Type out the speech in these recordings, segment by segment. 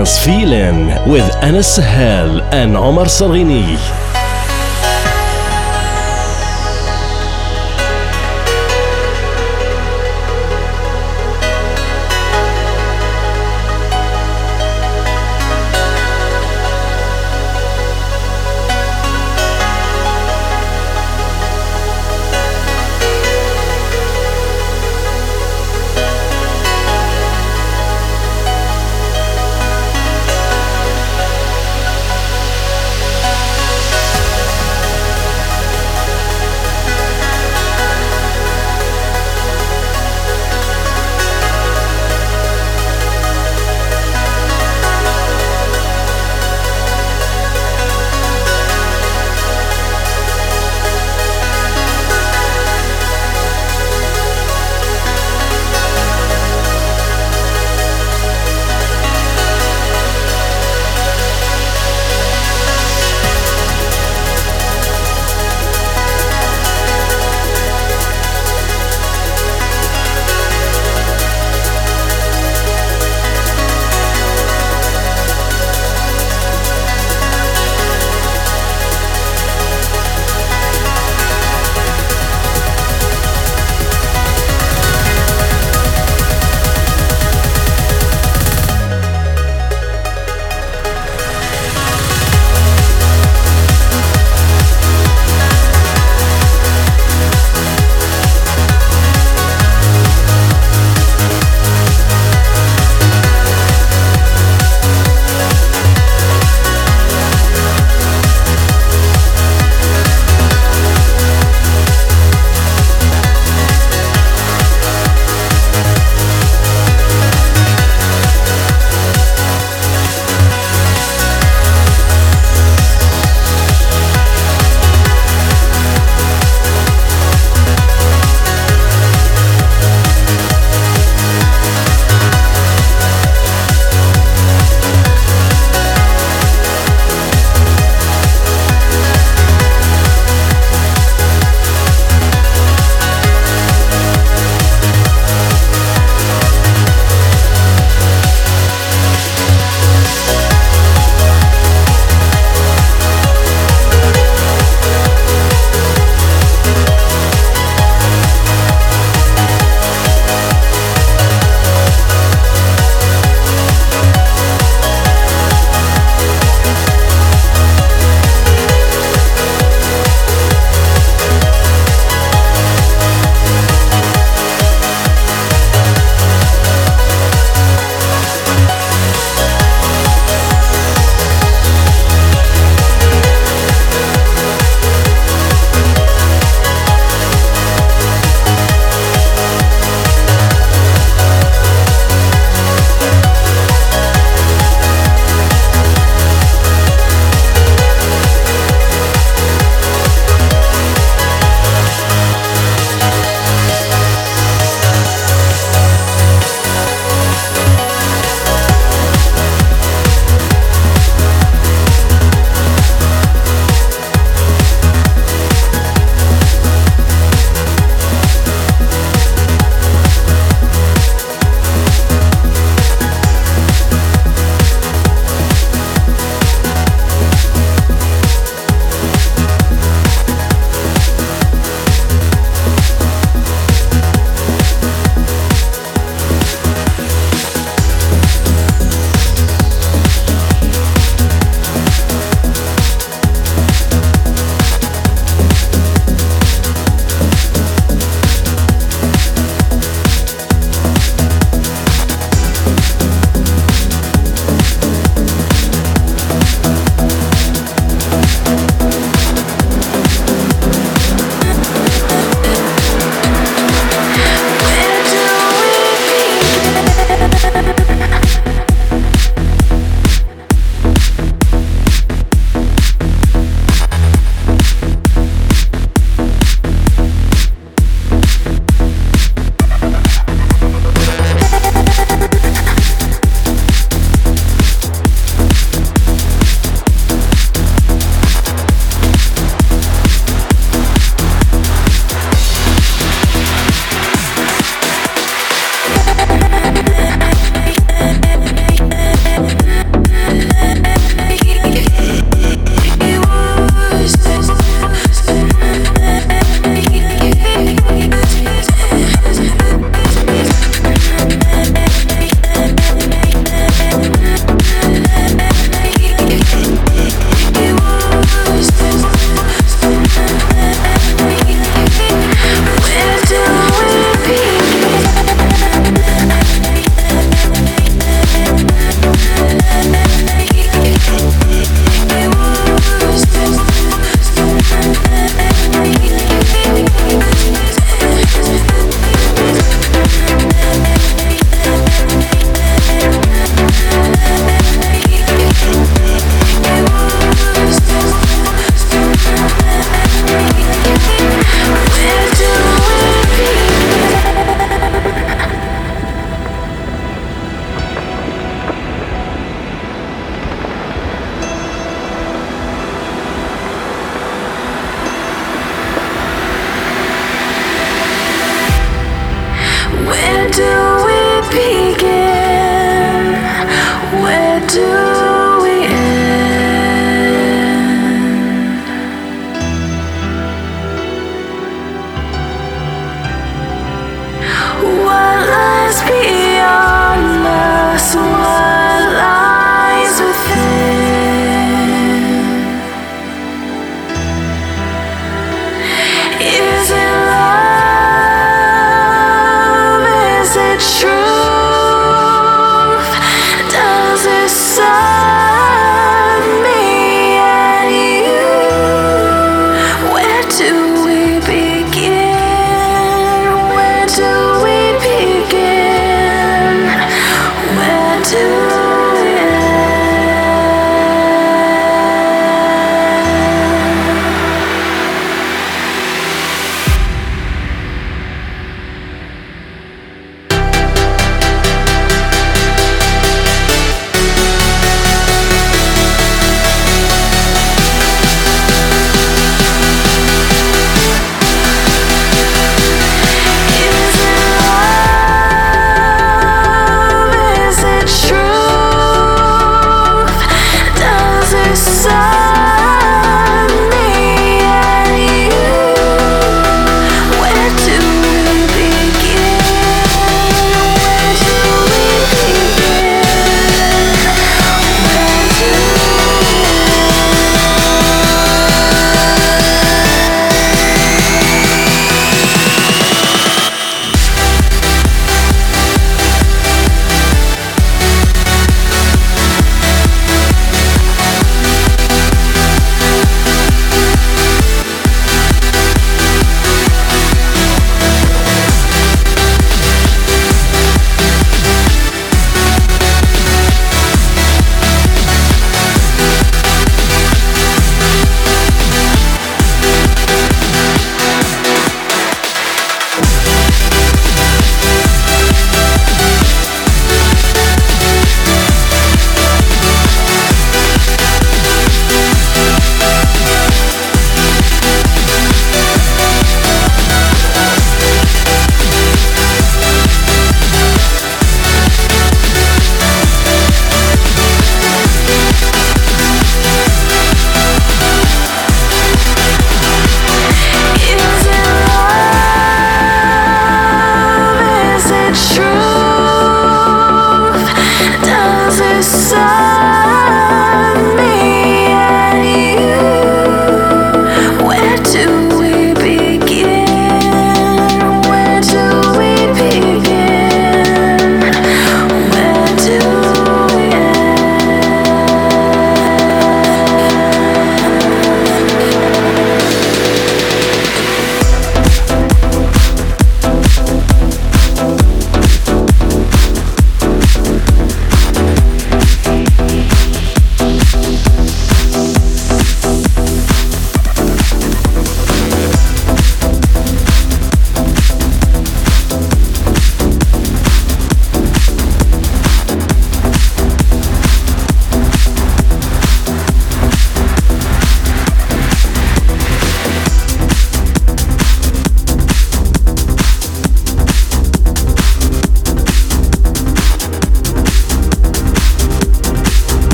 Feeling with Anas Sahel and Omar Salghini.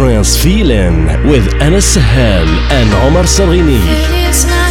Trance feeling with Anas Sahel and Omar Sarghini.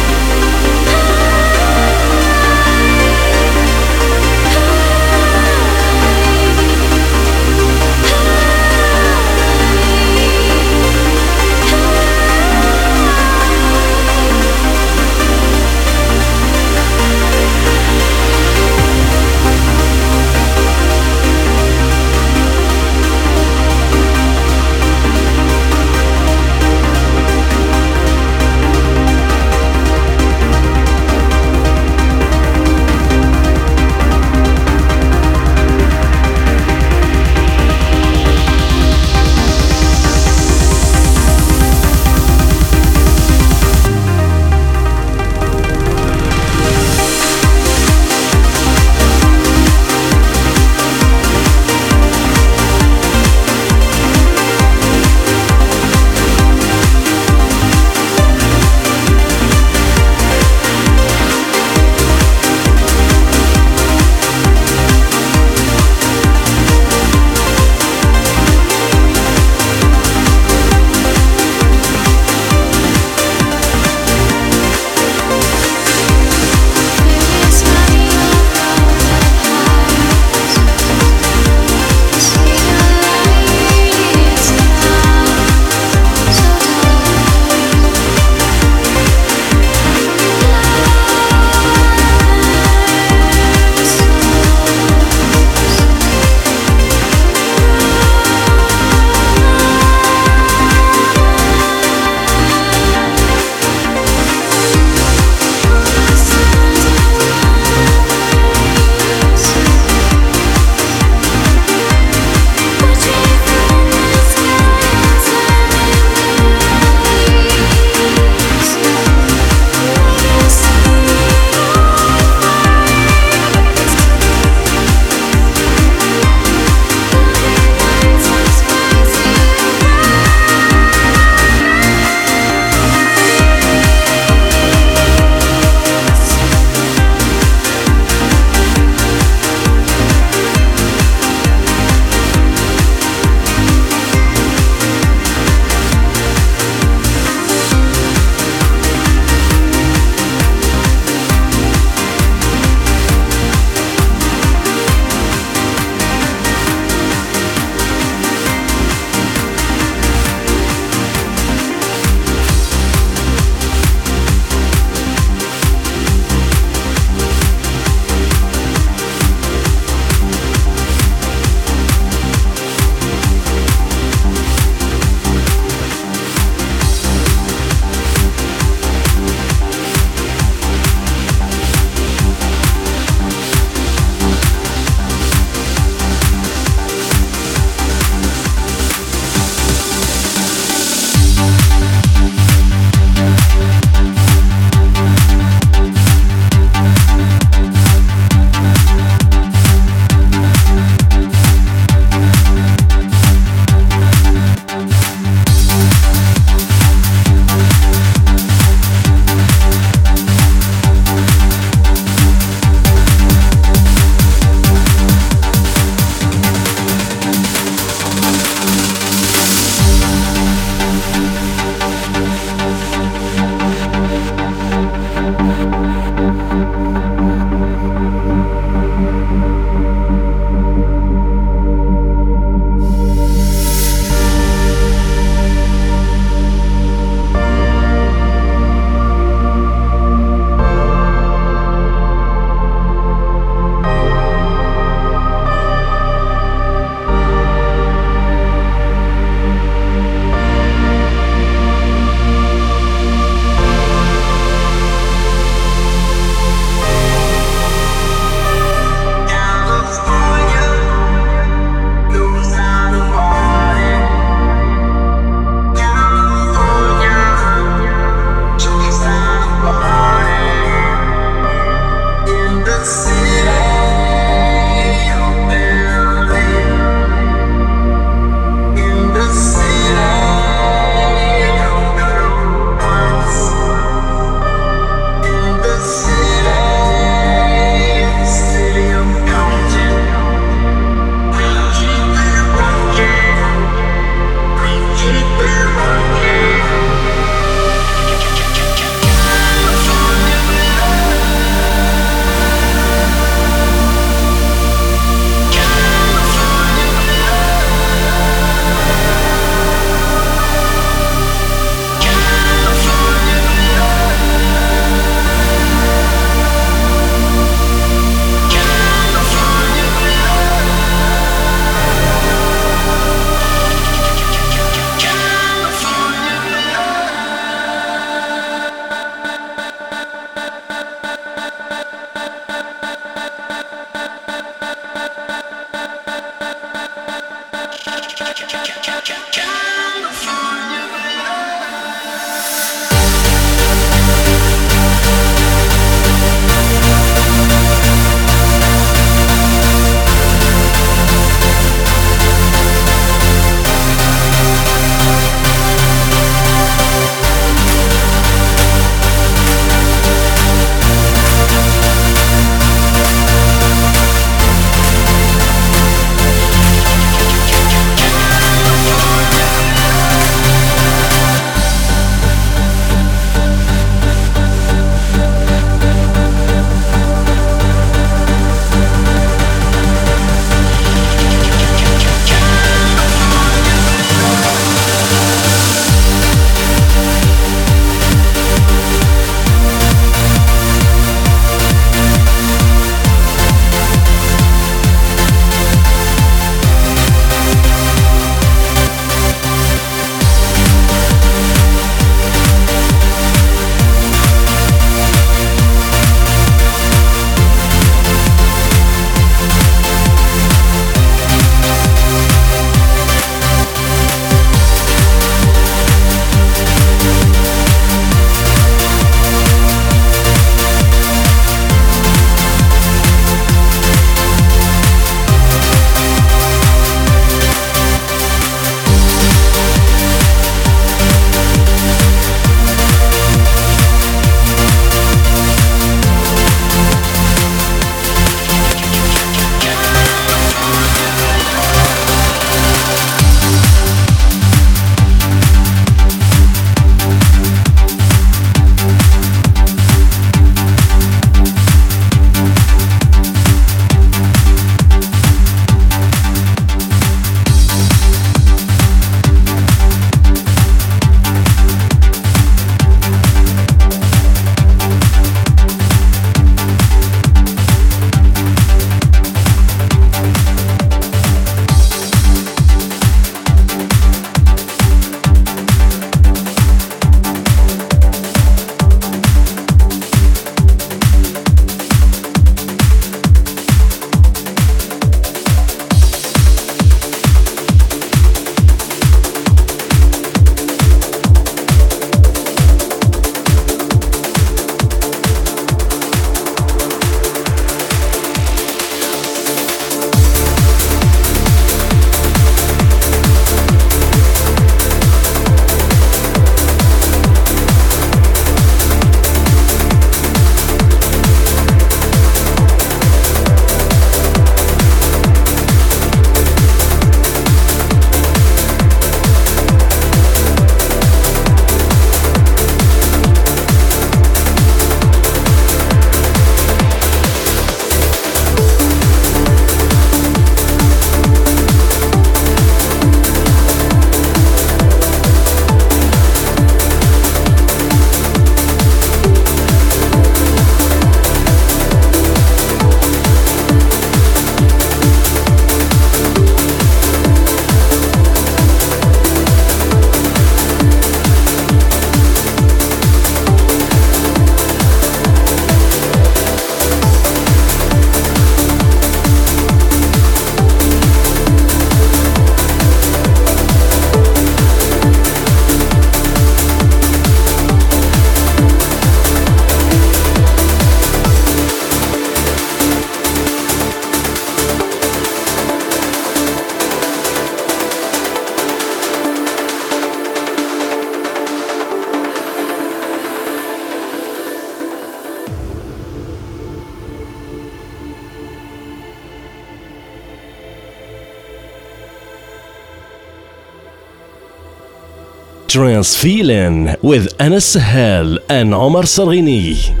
Feeling with Anas Sahel and Omar Sarghini.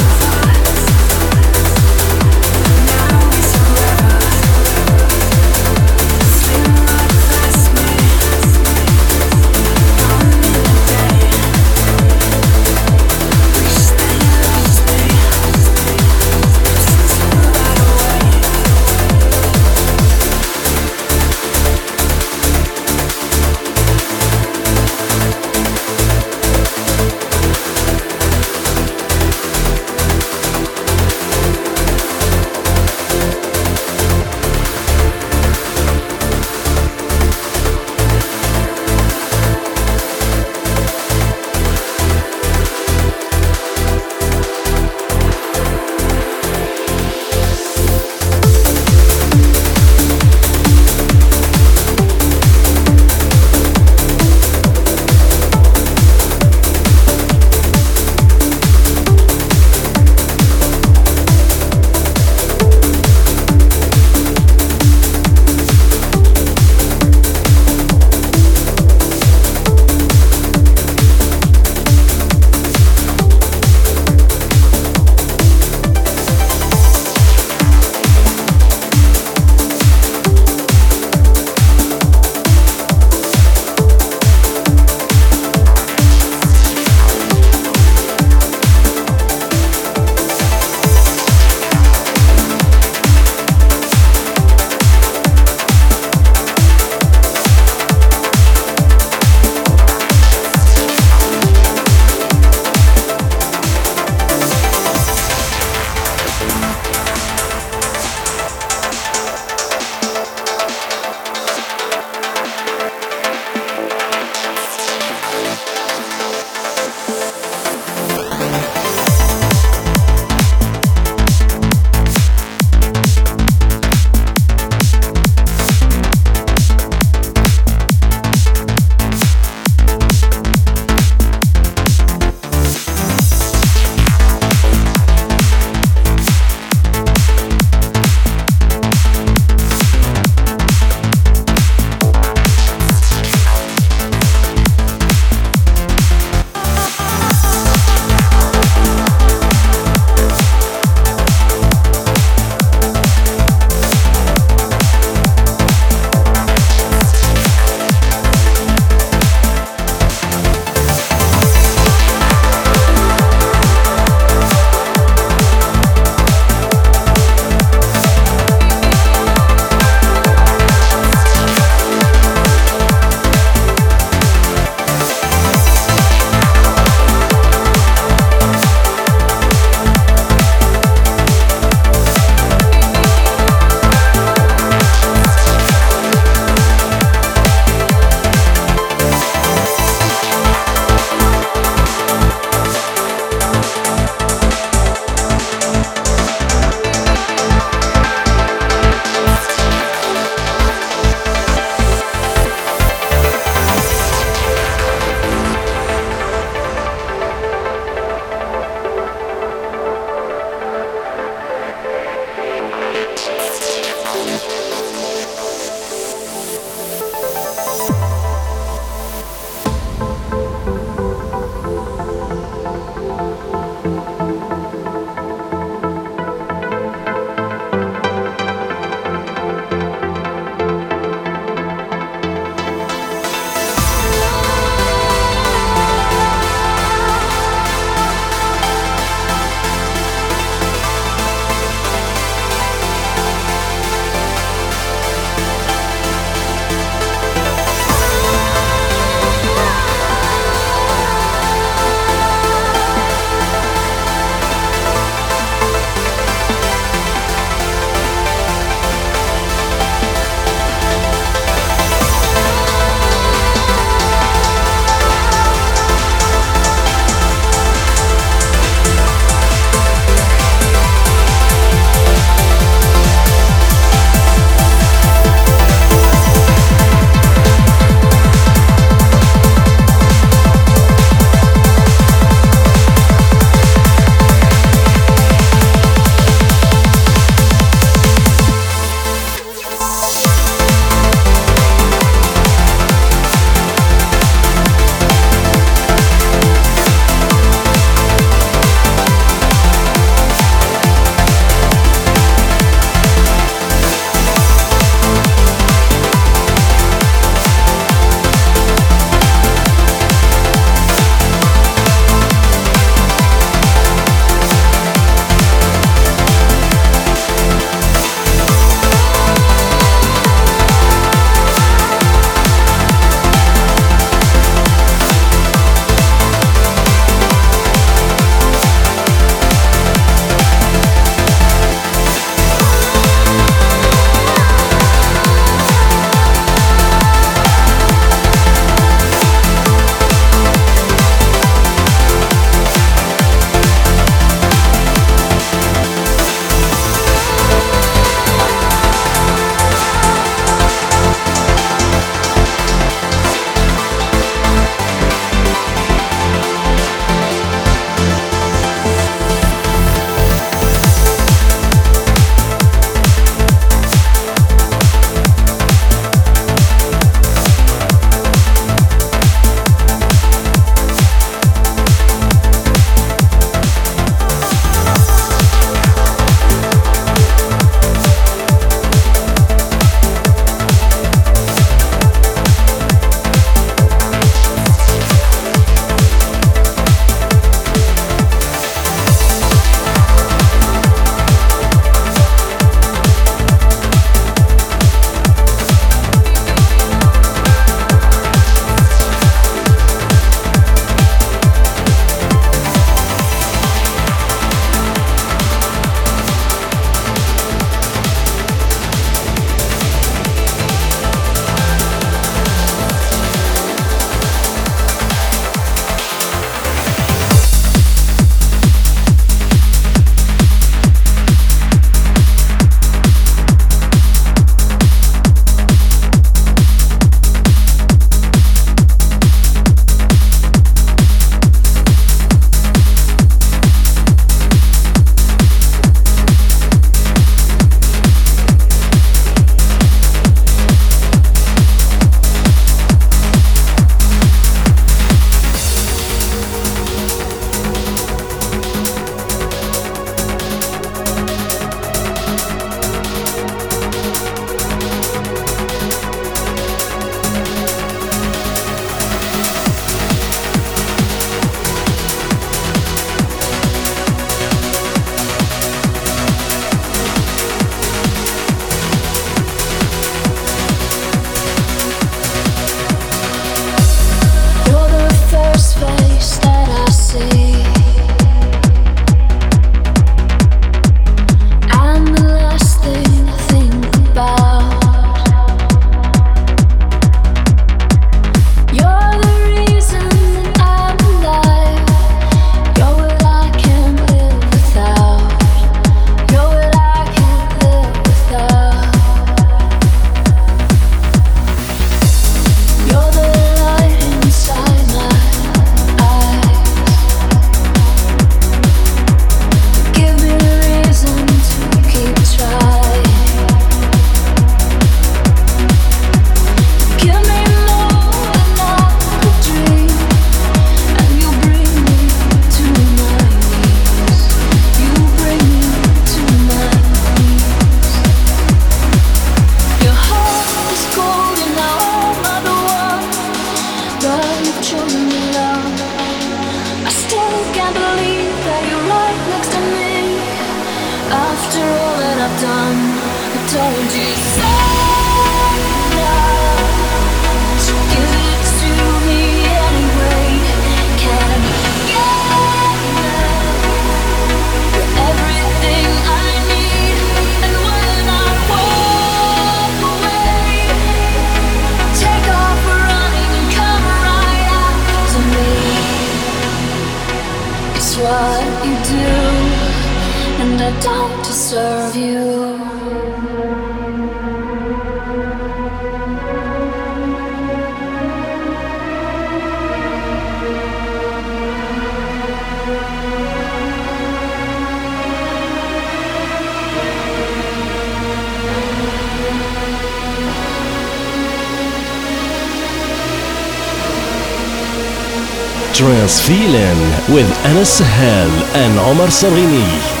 Feeling with Anas Sahel and Omar Sarghini.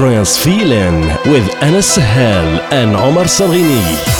Trans Feeling with Anas Sahel and Omar Sarghini.